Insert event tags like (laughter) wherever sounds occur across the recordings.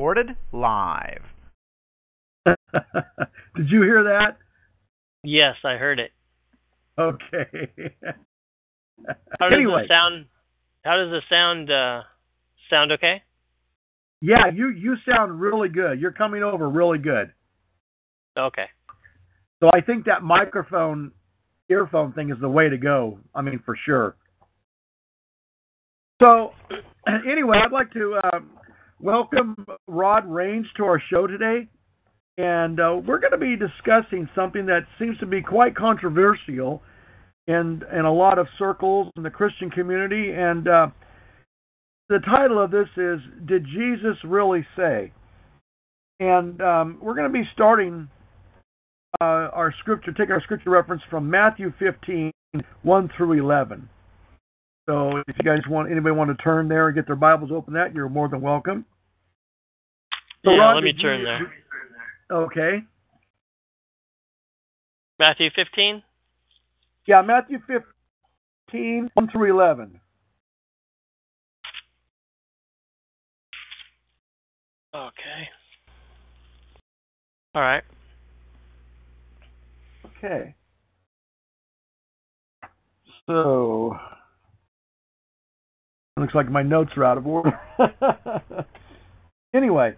Recorded live. (laughs) Did you hear that? Yes, I heard it. Okay. How does anyway, the sound? How does the sound uh, sound? Okay. yeah, you you sound really good. You're coming over really good. Okay. So I think that microphone earphone thing is the way to go. I mean, for sure. So, (clears throat) anyway, I'd like to uh, welcome Rod Range to our show today. And uh, we're going to be discussing something that seems to be quite controversial in, in a lot of circles in the Christian community. And uh, the title of this is Did Jesus Really Say? And um, we're going to be starting uh, our scripture, take our scripture reference from Matthew 15, 1 through 11. So if you guys want, anybody want to turn there and get their Bibles open, that you're more than welcome. So, yeah, Rod, let me turn you- there. Okay. Matthew 15. Yeah, Matthew 15, 1 through 11. Okay. All right. Okay. So, looks like my notes are out of order. (laughs) anyway,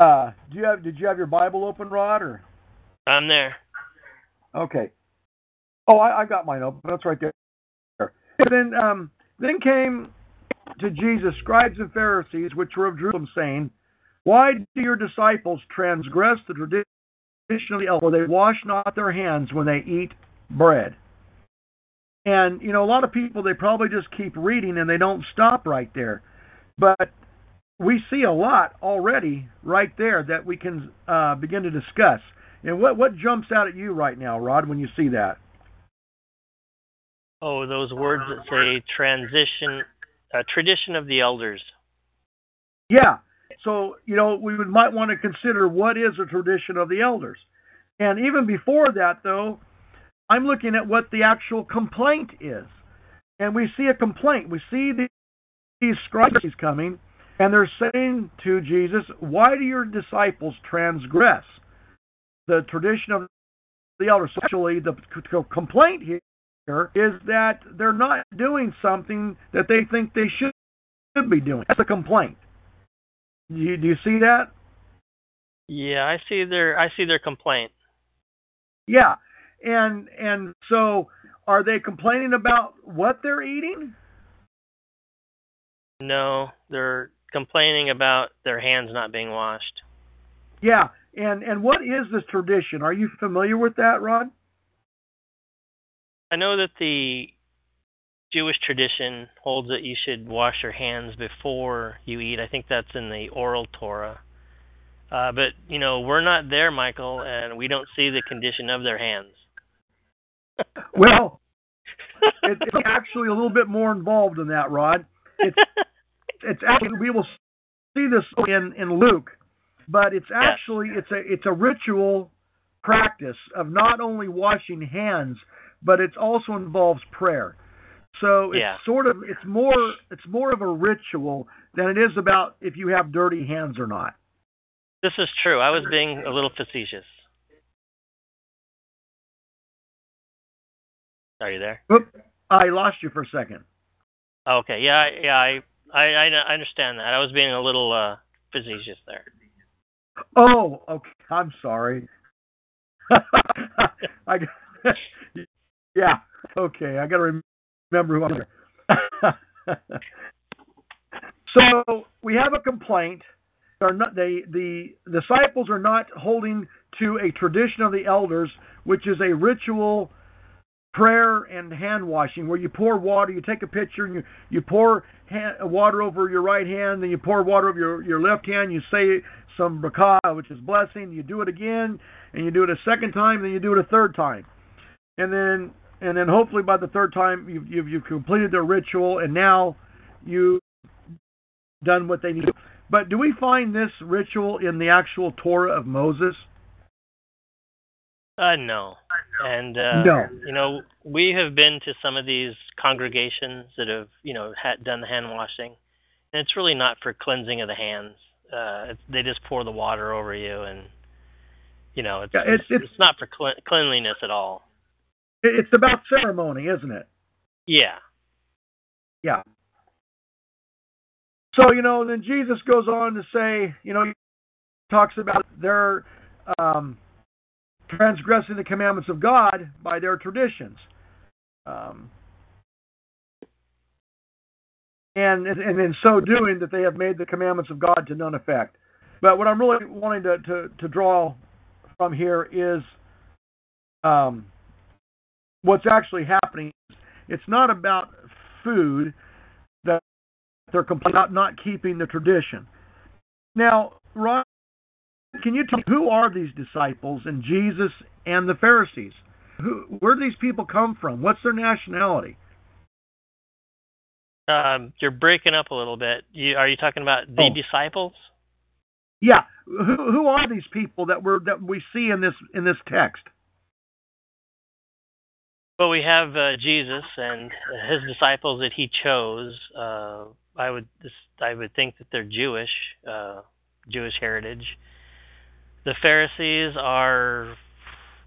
uh, do you have? Did you have your Bible open, Rod? Or I'm there. okay. Oh, I, I got mine open. That's right there. Then, um, then came to Jesus scribes and Pharisees, which were of Jerusalem, saying, Why do your disciples transgress the tradition of the elders? For they wash not their hands when they eat bread. And you know, a lot of people they probably just keep reading and they don't stop right there. But we see a lot already right there that we can uh, begin to discuss. And what what jumps out at you right now, Rod, when you see that? Oh, those words that say transition, uh, tradition of the elders. Yeah. So, you know, we would, might want to consider what is a tradition of the elders. And even before that, though, I'm looking at what the actual complaint is. And we see a complaint. We see the, these scribes coming, and they're saying to Jesus, Why do your disciples transgress the tradition of the elders? So actually, the complaint here is that they're not doing something that they think they should should be doing. That's a complaint. Do you, do you see that? Yeah, I see their I see their complaint. Yeah. And and so are they complaining about what they're eating? No, they're complaining about their hands not being washed. Yeah. And and what is this tradition? Are you familiar with that, Rod? I know that the Jewish tradition holds that you should wash your hands before you eat. I think that's in the oral Torah. Uh, but you know, we're not there, Michael, and we don't see the condition of their hands. Well, (laughs) it, it's actually a little bit more involved than that, Rod. It's (laughs) it's actually we will see this in in Luke, but it's actually it's a it's a ritual practice of not only washing hands, but it also involves prayer. So it's Yeah. sort of it's more it's more of a ritual than it is about if you have dirty hands or not. This is true. I was being a little facetious. Are you there? Oop, I lost you for a second. Okay. Yeah. I- Yeah. I I I I understand that. I was being a little uh, facetious there. Oh, okay. I'm sorry. (laughs) I (laughs) yeah. Okay. I got to remember who I'm. (laughs) so we have a complaint. They're not. They the disciples are not holding to a tradition of the elders, which is a ritual prayer and hand washing, where you pour water, you take a pitcher, and you you pour hand, water over your right hand, then you pour water over your your left hand. You say some brakah, which is blessing. You do it again, and you do it a second time, then you do it a third time, and then and then hopefully by the third time you've you've, you've completed the ritual, and now you've done what they need. But do we find this ritual in the actual Torah of Moses? Uh, no. And uh, No. you know, we have been to some of these congregations that have, you know, had done the hand washing, and it's really not for cleansing of the hands. Uh, it's, they just pour the water over you, and you know, it's Yeah, it's- it's, it's- not for cle- cleanliness at all. It's about ceremony, isn't it? Yeah. Yeah. So, you know, then Jesus goes on to say, you know, he talks about their um, transgressing the commandments of God by their traditions. Um, and, and in so doing, that they have made the commandments of God to none effect. But what I'm really wanting to, to, to draw from here is um, what's actually happening. It's not about food that they're complaining about not keeping the tradition. Now, Ron, can you tell me who are these disciples and Jesus and the Pharisees? Who, where do these people come from? What's their nationality? Um, you're breaking up a little bit. You, are you talking about the Oh. disciples? Yeah, who, who are these people that we're that we see in this in this text? Well, we have uh, Jesus and his disciples that he chose. Uh, I would I would think that they're Jewish, uh, Jewish heritage. The Pharisees are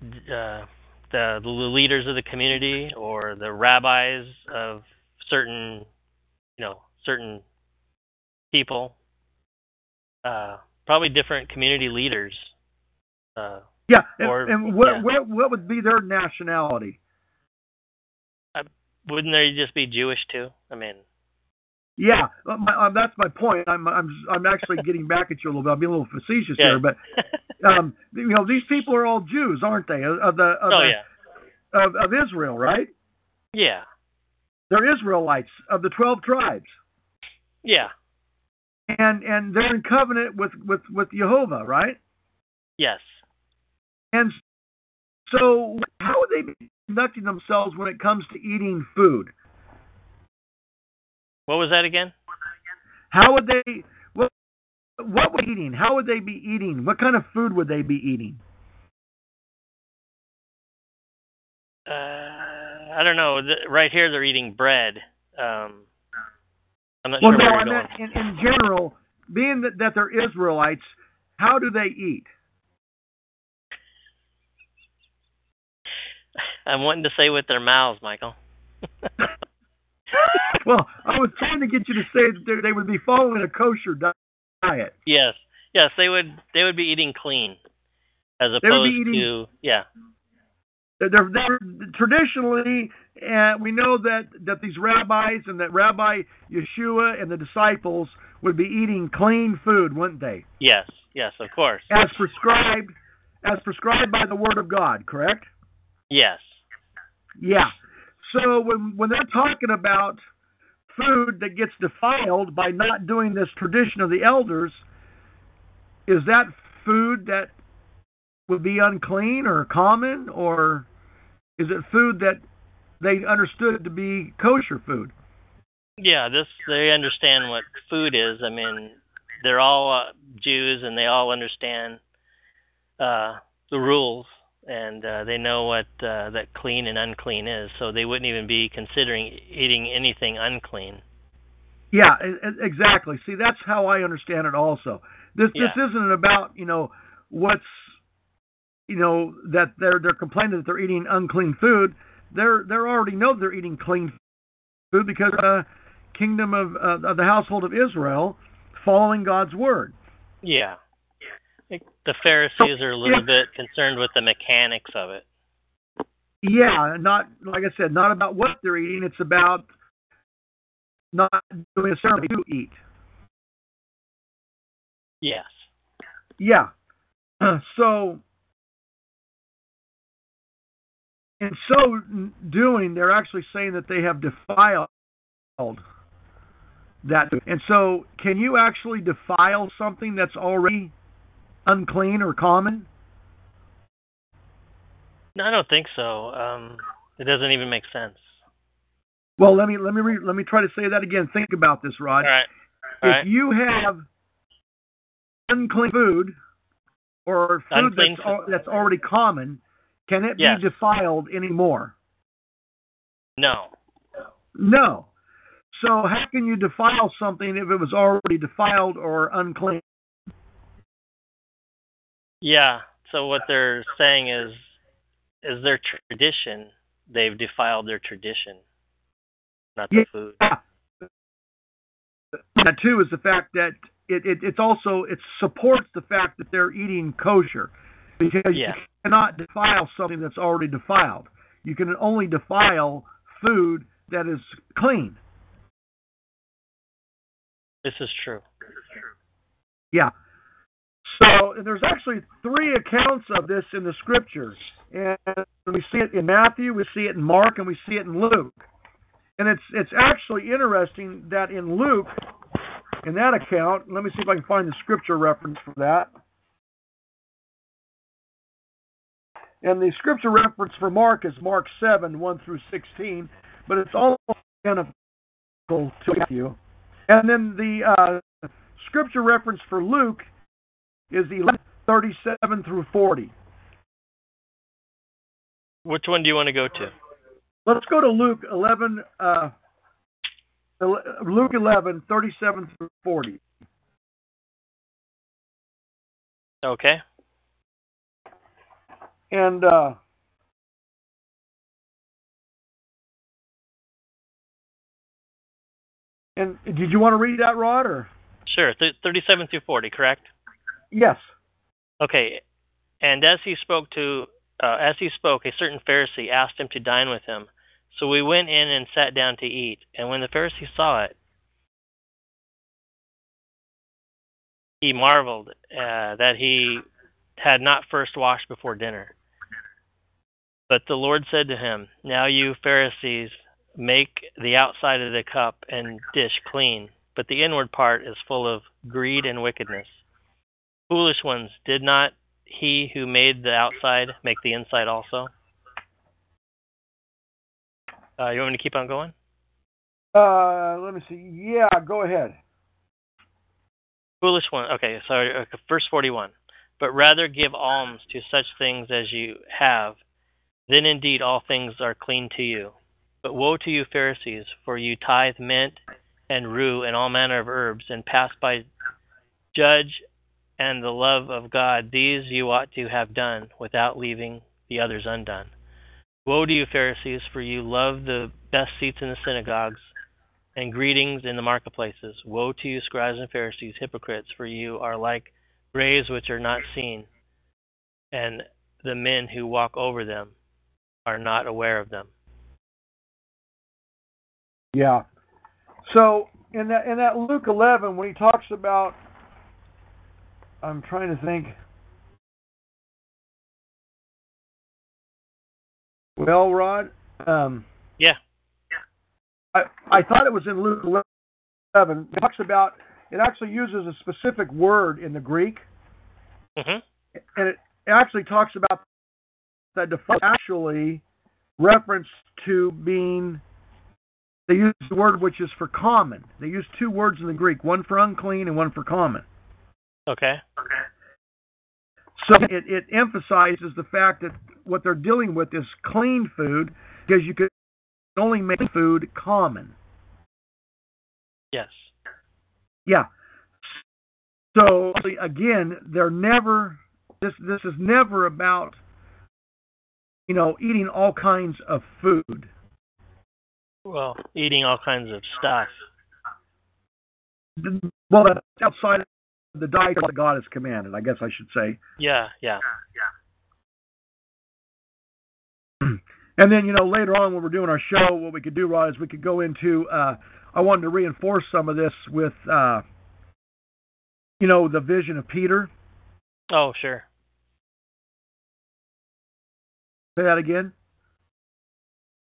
uh, the, the leaders of the community or the rabbis of certain, you know, certain people. Uh, probably different community leaders. Uh, Yeah, and, Or- and what, yeah. what what would be their nationality? wouldn't they just be Jewish too? I mean, Yeah, uh, my, uh, that's my point. I'm I'm I'm actually getting back at you a little bit. I'm being a little facetious Yeah. here, but (laughs) um, you know, these people are all Jews, aren't they? Of the of, oh the, yeah, of, of Israel, right? yeah, They're Israelites of the twelve tribes, yeah, and and they're in covenant with with with Jehovah, right? yes. And so, how would they be conducting themselves when it comes to eating food? What was that again? How would they? What what would eating? How would they be eating? What kind of food would they be eating? Uh, I don't know. Th- Right here, they're eating bread. Um, I'm not Well, sure no, where I meant in, in general, being that, that they're Israelites, how do they eat? I'm wanting to say with their mouths, Michael. (laughs) (laughs) well, I was trying to get you to say that they- they would be following a kosher diet. yes, yes, they would. They would be eating clean, as opposed eating- to yeah, They're, they're, they're traditionally, uh, we know that that these rabbis and that Rabbi Yeshua and the disciples would be eating clean food, wouldn't they? yes, yes, of course, As prescribed, as prescribed by the Word of God. Correct? yes, Yeah. So when when they're talking about food that gets defiled by not doing this tradition of the elders, is that food that would be unclean or common, or is it food that they understood to be kosher food? yeah. This they understand what food is. I mean, they're all uh, Jews and they all understand uh, the rules and uh, they know what uh, that clean and unclean is. So they wouldn't even be considering eating anything unclean. Yeah, exactly. See, that's how I understand it. Also, this this isn't about you know what's you know that they're they're complaining that they're eating unclean food. They're they're already know they're eating clean food because uh, kingdom of uh, of the household of Israel following God's word. Yeah. I think The Pharisees are a little Yeah. bit concerned with the mechanics of it. Yeah, not like I said, not about what they're eating. It's about not doing a ceremony to eat. Yes. Yeah. (clears throat) so in so doing, they're actually saying that they have defiled that. And so, can you actually defile something that's already unclean or common? No, I don't think so. Um, it doesn't even make sense. Well, let me let me re, let me try to say that again. Think about this, Rod. All right. if All right. you have unclean food or food Unclean that's, al- that's already common, can it Yes. be defiled anymore? No. No. So how can you defile something if it was already defiled or unclean? Yeah. So what they're saying is, is their tradition. They've defiled their tradition, not the Yeah. food. That too is the fact that it, it it's also it supports the fact that they're eating kosher because Yeah. you cannot defile something that's already defiled. You can only defile food that is clean. This is true. This is true. Yeah. So there's actually three accounts of this in the scriptures, and we see it in Matthew, we see it in Mark, and we see it in Luke. And it's it's actually interesting that in Luke, in that account, let me see if I can find the scripture reference for that. And the scripture reference for Mark is Mark 7, 1 through 16, but it's all identical to Matthew. And then the uh, scripture reference for Luke is 11, 37 through 40. Which one do you want to go to? Let's go to Luke 11, uh, Luke 11, 37 through 40. Okay. And uh, and did you want to read that, Rod? Or Sure. Th- 37 through 40, correct? Yes, Okay. And as he spoke to, uh, as he spoke, a certain Pharisee asked him to dine with him. So we went in and sat down to eat. And when the Pharisee saw it, he marveled uh, that he had not first washed before dinner. But the Lord said to him, Now you Pharisees make the outside of the cup and dish clean, but the inward part is full of greed and wickedness. Foolish ones, did not he who made the outside make the inside also? Uh, you want me to keep on going? uh, let me see. Yeah, go ahead. Foolish one. Okay, sorry. Verse 41. But rather give alms to such things as you have, then indeed all things are clean to you. But woe to you, Pharisees, for you tithe mint and rue and all manner of herbs, and pass by judge and the love of God. These you ought to have done without leaving the others undone. Woe to you, Pharisees, for you love the best seats in the synagogues and greetings in the marketplaces. Woe to you, scribes and Pharisees, hypocrites, for you are like graves which are not seen, and the men who walk over them are not aware of them. Yeah. So in that in that Luke 11, when he talks about, I'm trying to think. Well, Rod, um, Yeah. I I thought it was in Luke 11. It talks about it actually uses a specific word in the Greek, hmm and it actually talks about that default actually reference to being they use the word which is for common. They use two words in the Greek, one for unclean and one for common. Okay. Okay. So it, it emphasizes the fact that what they're dealing with is clean food because you can only make food common. Yes. Yeah. So again, they're never this this is never about you know eating all kinds of food. Well, eating all kinds of stuff. Well, that's outside the diet that God has commanded, I guess I should say. Yeah, yeah. yeah. (clears throat) And then, you know, later on when we're doing our show, what we could do, Rod, is we could go into. Uh, I wanted to reinforce some of this with, uh, you know, the vision of Peter. Oh, sure. Say that again.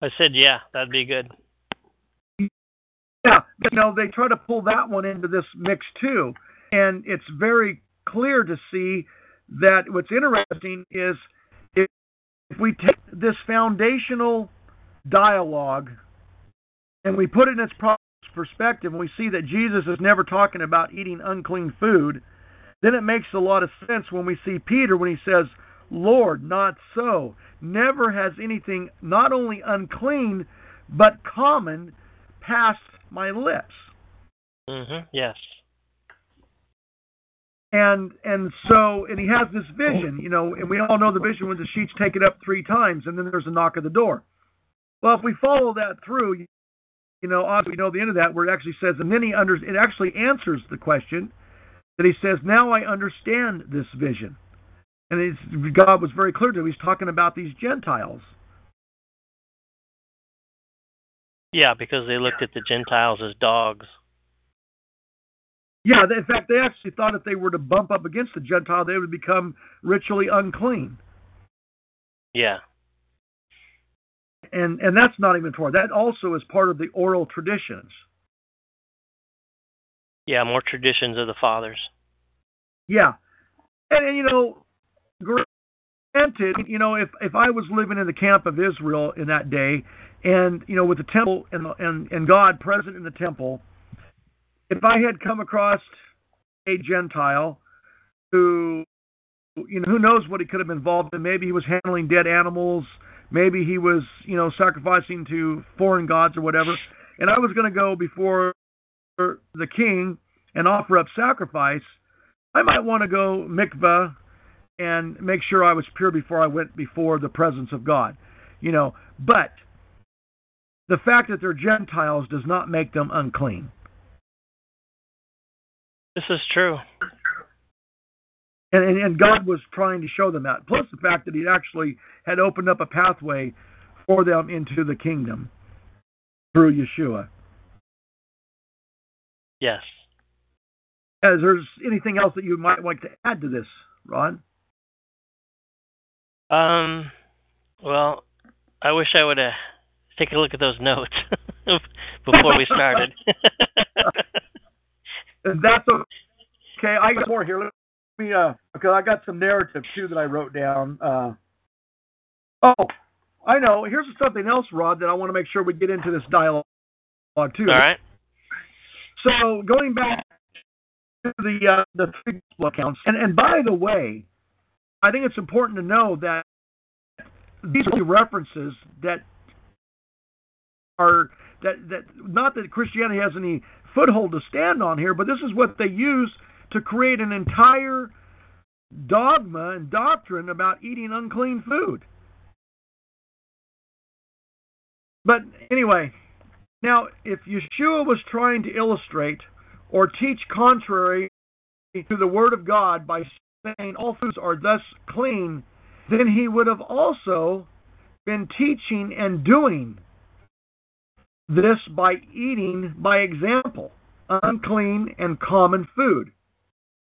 I said, yeah, that'd be good. Yeah, you know, they try to pull that one into this mix too. And it's very clear to see that what's interesting is if, if we take this foundational dialogue and we put it in its proper perspective and we see that Jesus is never talking about eating unclean food, then it makes a lot of sense when we see Peter when he says, Lord, not so. Never has anything not only unclean, but common passed my lips. Mm-hmm. Yes. And and so and he has this vision, you know, and we all know the vision when the sheets take it up three times and then there's a knock at the door. Well, if we follow that through, you know, obviously we know the end of that where it actually says, and then he under it actually answers the question that he says, now I understand this vision. And God was very clear to him. He's talking about these Gentiles. Yeah, because they looked at the Gentiles as dogs. Yeah, in fact, they actually thought if they were to bump up against the Gentile, they would become ritually unclean. Yeah. And and that's not even Torah. That also is part of the oral traditions. Yeah, more traditions of the fathers. Yeah, and, and you know, granted, you know, if if I was living in the camp of Israel in that day, and you know, with the temple and and and God present in the temple, if I had come across a Gentile who, you know, who knows what he could have involved in? Maybe he was handling dead animals. Maybe he was, you know, sacrificing to foreign gods or whatever. And I was going to go before the king and offer up sacrifice. I might want to go mikvah and make sure I was pure before I went before the presence of God. You know, but the fact that they're Gentiles does not make them unclean. This is true. And, and, and God was trying to show them that. Plus the fact that He actually had opened up a pathway for them into the kingdom through Yeshua. Yes. Is there anything else that you might like to add to this, Ron? Um, well, I wish I would have taken a look at those (laughs) notes (laughs) before we started. (laughs) That's okay. I got more here. Let me, uh, because I got some narrative too that I wrote down. Uh, oh, I know. Here's something else, Rod, that I want to make sure we get into this dialogue too. All right. So going back to the uh, the three accounts, and and by the way, I think it's important to know that these are references that are that that not that Christianity has any foothold to stand on here, but this is what they use to create an entire dogma and doctrine about eating unclean food. But anyway, now if Yeshua was trying to illustrate or teach contrary to the Word of God by saying all foods are thus clean, then he would have also been teaching and doing this by eating by example unclean and common food.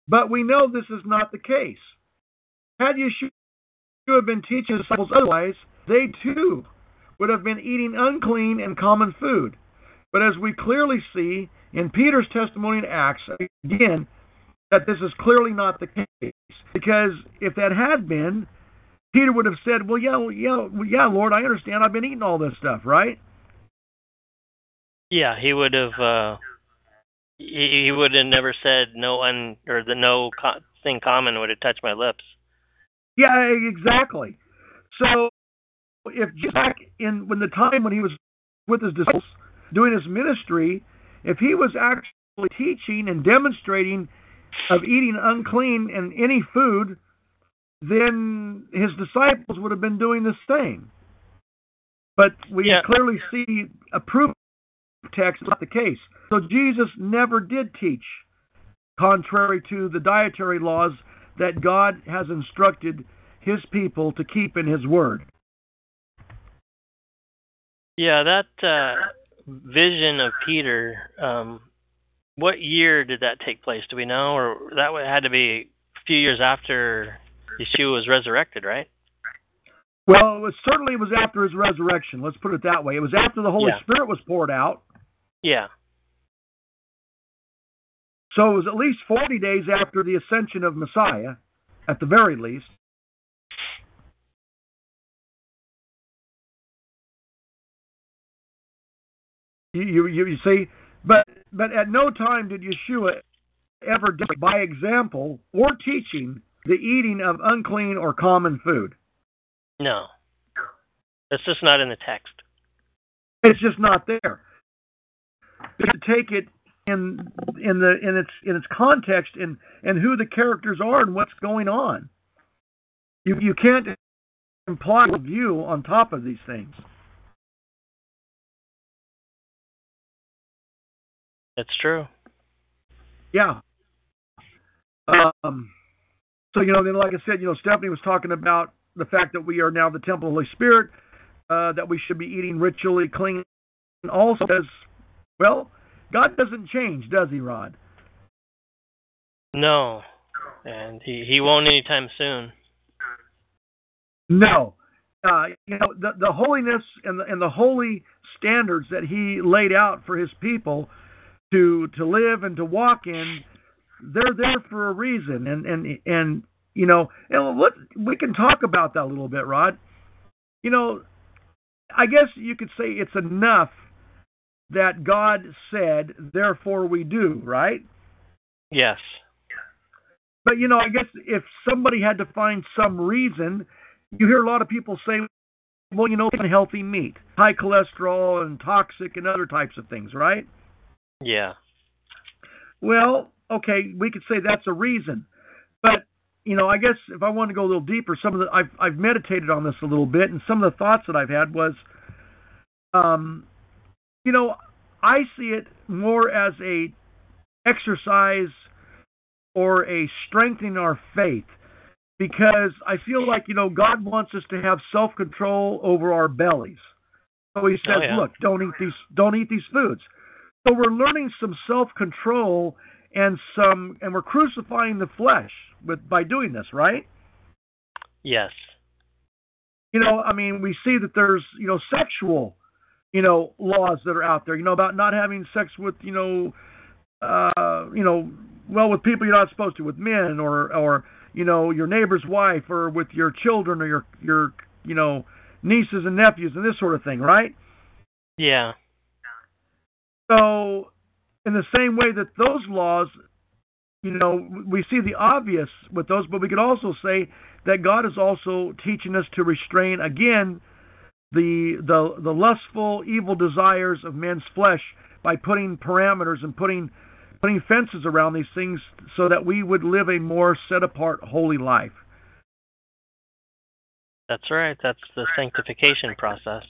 But we know this is not the case. Had Yeshua been teaching disciples otherwise, they too would have been eating unclean and common food. But as we clearly see in Peter's testimony in Acts, again, that this is clearly not the case. Because if that had been, Peter would have said, "Well, yeah, yeah, yeah, Lord, I understand. I've been eating all this stuff, right?" Yeah, he would have. Uh, he, he would have never said no un or the no co- thing common would have touched my lips. Yeah, exactly. So, if back in when the time when he was with his disciples doing his ministry, if he was actually teaching and demonstrating of eating unclean and any food, then his disciples would have been doing the same. But we Yeah. clearly see a proof text not the case. So Jesus never did teach contrary to the dietary laws that God has instructed his people to keep in his word. Yeah, that uh, vision of Peter. Um, what year did that take place? Do we know, or that had to be a few years after Yeshua was resurrected, right? Well, it was certainly it was after his resurrection. Let's put it that way. It was after the Holy Yeah. Spirit was poured out. Yeah. So it was at least 40 days after the ascension of Messiah, at the very least. You, you, you see, but but at no time did Yeshua ever demonstrate by example or teaching the eating of unclean or common food. No. That's just not in the text. It's just not there. To take it in in the in its in its context and and who the characters are and what's going on. You you can't imply a view on top of these things. That's true. Yeah. Um. So you know, then like I said, you know, Stephanie was talking about the fact that we are now the temple of the Holy Spirit, uh, that we should be eating ritually clean. And also, says, well, God doesn't change, does He, Rod? No. And he, he won't anytime soon. No. Uh, you know, the the holiness and the and the holy standards that He laid out for His people to to live and to walk in, they're there for a reason. And and and you know, and what we can talk about that a little bit, Rod. You know, I guess you could say it's enough that God said, therefore we do, right? Yes. But you know, I guess if somebody had to find some reason, you hear a lot of people say, well, you know, unhealthy meat, high cholesterol and toxic and other types of things, right? Yeah. Well, okay, we could say that's a reason. But, you know, I guess if I want to go a little deeper, some of the I've I've meditated on this a little bit and some of the thoughts that I've had was um you know, I see it more as a exercise or a strengthening our faith because I feel like, you know, God wants us to have self-control over our bellies. So he says, Oh, yeah. look, don't eat these don't eat these foods. So we're learning some self-control and some and we're crucifying the flesh with by doing this, right? Yes. you know, I mean, we see that there's, you know, sexual, you know, laws that are out there, you know, about not having sex with, you know, uh, you know, well, with people you're not supposed to, with men or, or, you know, your neighbor's wife or with your children or your, your, you know, nieces and nephews and this sort of thing, right? Yeah. So, in the same way that those laws, you know, we see the obvious with those, but we could also say that God is also teaching us to restrain again the the the lustful, evil desires of man's flesh by putting parameters and putting putting fences around these things so that we would live a more set apart, holy life. That's right. That's the sanctification process.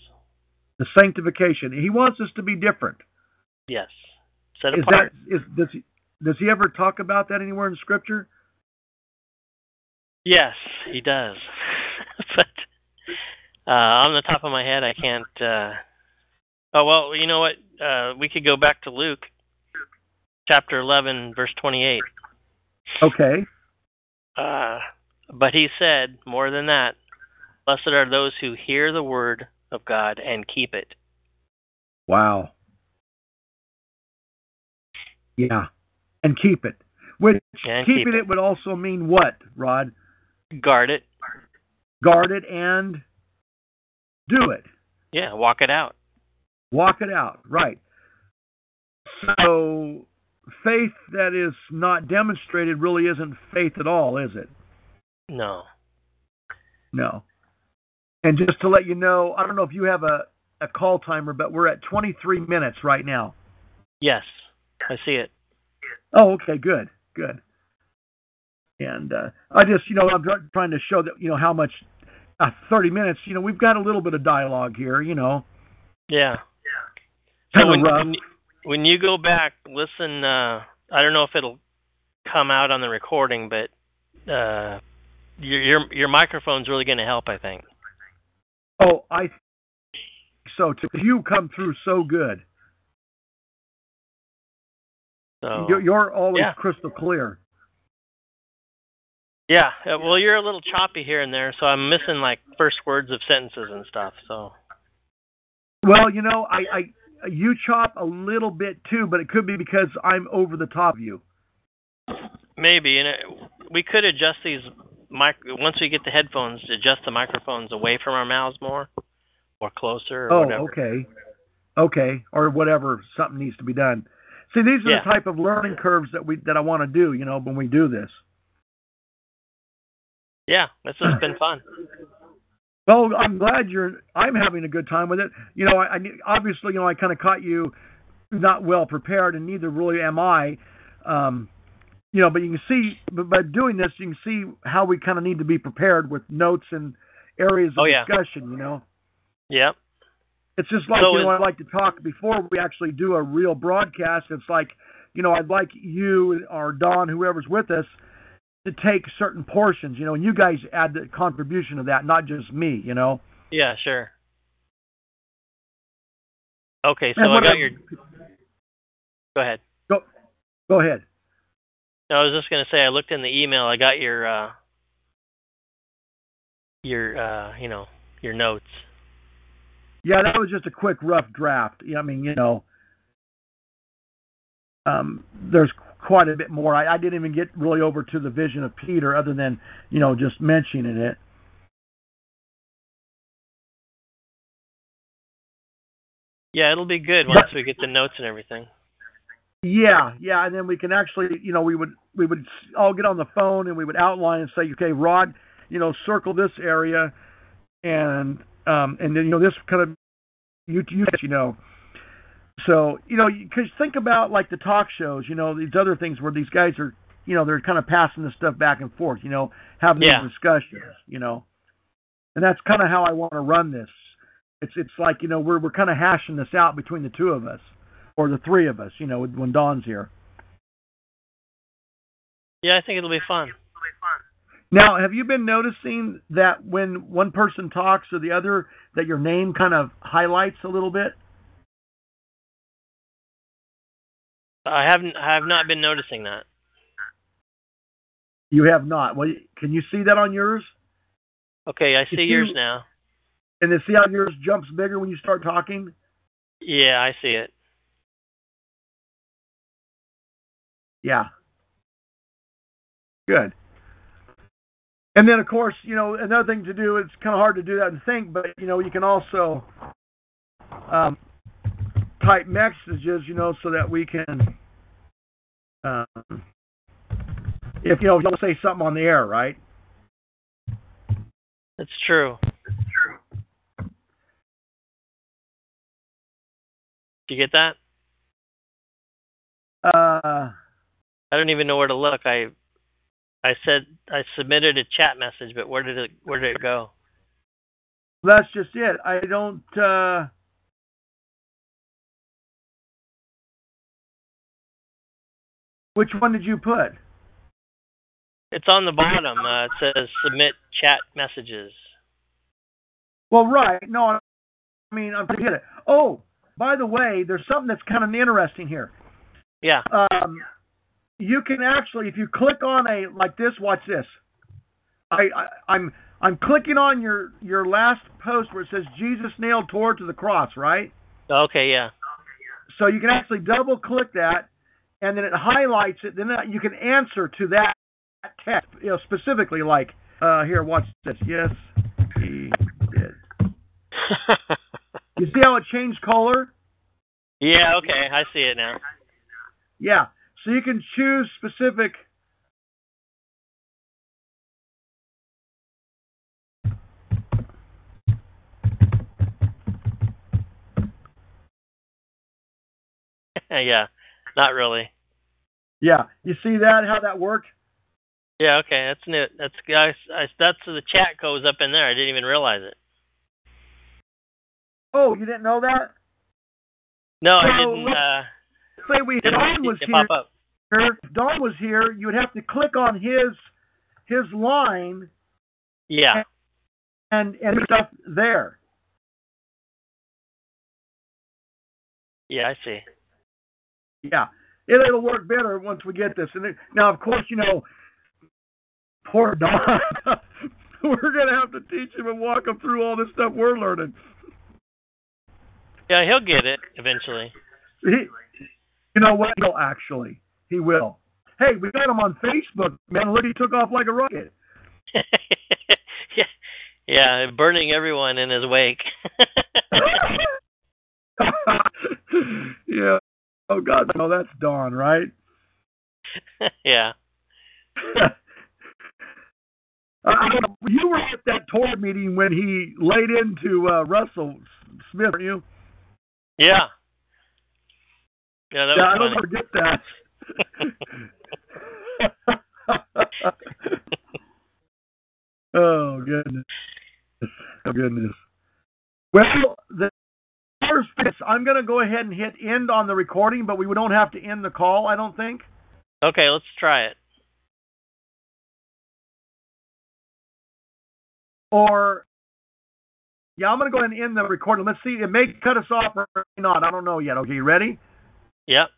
The sanctification. He wants us to be different. Yes. Set Is apart. that is does he does he ever talk about that anywhere in Scripture? Yes, he does. (laughs) but uh, on the top of my head, I can't. Uh... Oh well, you know what? Uh, we could go back to Luke, chapter eleven, verse twenty-eight. Okay. Uh, but he said more than that. Blessed are those who hear the word of God and keep it. Wow. Yeah. And keep it. Which And keeping keep it. it. would also mean what, Rod? Guard it. Guard it and do it. Yeah, walk it out. Walk it out. Right. So faith that is not demonstrated really isn't faith at all, is it? No. No. And just to let you know, I don't know if you have a, a call timer, but we're at 23 minutes right now. Yes, I see it. Oh, okay, good, good. And uh, I just, you know, I'm trying to show that, you know, how much uh, 30 minutes. You know, we've got a little bit of dialogue here. You know, Yeah. yeah. So when, when when you go back, listen. Uh, I don't know if it'll come out on the recording, but uh, your your your microphone's really going to help. I think. Oh, I. So too. You come through so good. So You're, you're always yeah. crystal clear. Yeah, uh, well, you're a little choppy here and there, so I'm missing like first words of sentences and stuff. So. Well, you know, I, I you chop a little bit too, but it could be because I'm over the top of you. Maybe, and it, we could adjust these mic once we get the headphones, adjust the microphones away from our mouths more, or closer, or oh, whatever. okay, okay, or whatever. Something needs to be done. See, these are Yeah. the type of learning curves that we that I want to do. You know, when we do this. Yeah, this has been fun. (laughs) Well, I'm glad you're. I'm having a good time with it. You know, I, I obviously, you know, I kind of caught you not well prepared, and neither really am I. Um, you know, but you can see, but by doing this, you can see how we kind of need to be prepared with notes and areas of Oh, yeah. discussion. You know, Yep. it's just like So you know, I like to talk before we actually do a real broadcast. It's like, you know, I'd like you or Don, whoever's with us, to take certain portions. You know, and you guys add the contribution of that, not just me. You know. Yeah, sure. Okay, so I got I- your. Go ahead. Go, go ahead. No, I was just gonna say I looked in the email. I got your uh your uh you know your notes. Yeah, that was just a quick rough draft. I mean, you know, um, there's quite a bit more. I, I didn't even get really over to the vision of Peter, other than you know just mentioning it. Yeah, it'll be good once we get the notes and everything. Yeah, yeah, and then we can actually, you know, we would we would all get on the phone and we would outline and say, okay, Rod, you know, circle this area, and um, and then you know this kind of you you you know. So you know, because think about like the talk shows, you know, these other things where these guys are, you know, they're kind of passing this stuff back and forth, you know, having Yeah. these discussions, you know, and that's kind of how I want to run this. It's it's like you know we're we're kind of hashing this out between the two of us, or the three of us, you know, when Don's here. Yeah, I think it'll be fun. it'll be fun. Now, have you been noticing that when one person talks or the other, that your name kind of highlights a little bit? I haven't I have not been noticing that. You have not. Well, can you see that on yours? Okay, I If see yours now. And then see how yours jumps bigger when you start talking? Yeah, I see it. Yeah. Good. And then, of course, you know, another thing to do, it's kind of hard to do that and think, but, you know, you can also um, type messages, you know, so that we can, um, if, you know, you'll say something on the air, right? It's true. Did you get that? Uh, I don't even know where to look. I I said I submitted a chat message, but where did it where did it go? that's just it. I don't, uh, which one did you put? It's on the bottom. Uh, it says submit chat messages. Well, right. No, I mean, I'm forget it. Oh, by the way, there's something that's kind of interesting here. Yeah. Um, you can actually, if you click on a like this, watch this. I, I I'm I'm clicking on your your last post where it says Jesus nailed Torah to the cross, right? Okay. Yeah. So you can actually double click that, and then it highlights it. Then you can answer to that text, you know, specifically like uh, here. Watch this. Yes, he did. (laughs) You see how it changed color? yeah. Okay. I see it now. Yeah. So you can choose specific. (laughs) yeah. Not really. Yeah. You see that? How that worked? Yeah. Okay. That's new. That's guys. I, that's the chat goes up in there. I didn't even realize it. Oh, you didn't know that? No, I didn't. Uh, Say we didn't Don was here. pop up. If Don was here, you would have to click on his his line Yeah. and and stuff there. Yeah. I see. Yeah, it, it'll work better once we get this. And it, now, of course, you know, Poor (laughs) Don. we're gonna have to teach him and walk him through all this stuff we're learning. Yeah, he'll get it eventually. He, you know what? He'll actually. He will. Hey, we got him on Facebook, man. Look, he took off like a rocket. (laughs) yeah, yeah, burning everyone in his wake. (laughs) Oh God, no, that's Don, right? (laughs) yeah. (laughs) Uh, you were at that tour meeting when he laid into uh, Russell Smith, weren't you? Yeah. Yeah, that yeah, I don't forget that. (laughs) oh goodness! Oh goodness! Well, the this, I'm going to go ahead and hit end on the recording, but we don't have to end the call. I don't think. Okay, let's try it. Or yeah, I'm going to go ahead and end the recording. Let's see. It may cut us off or not. I don't know yet. Okay, you ready? Yep.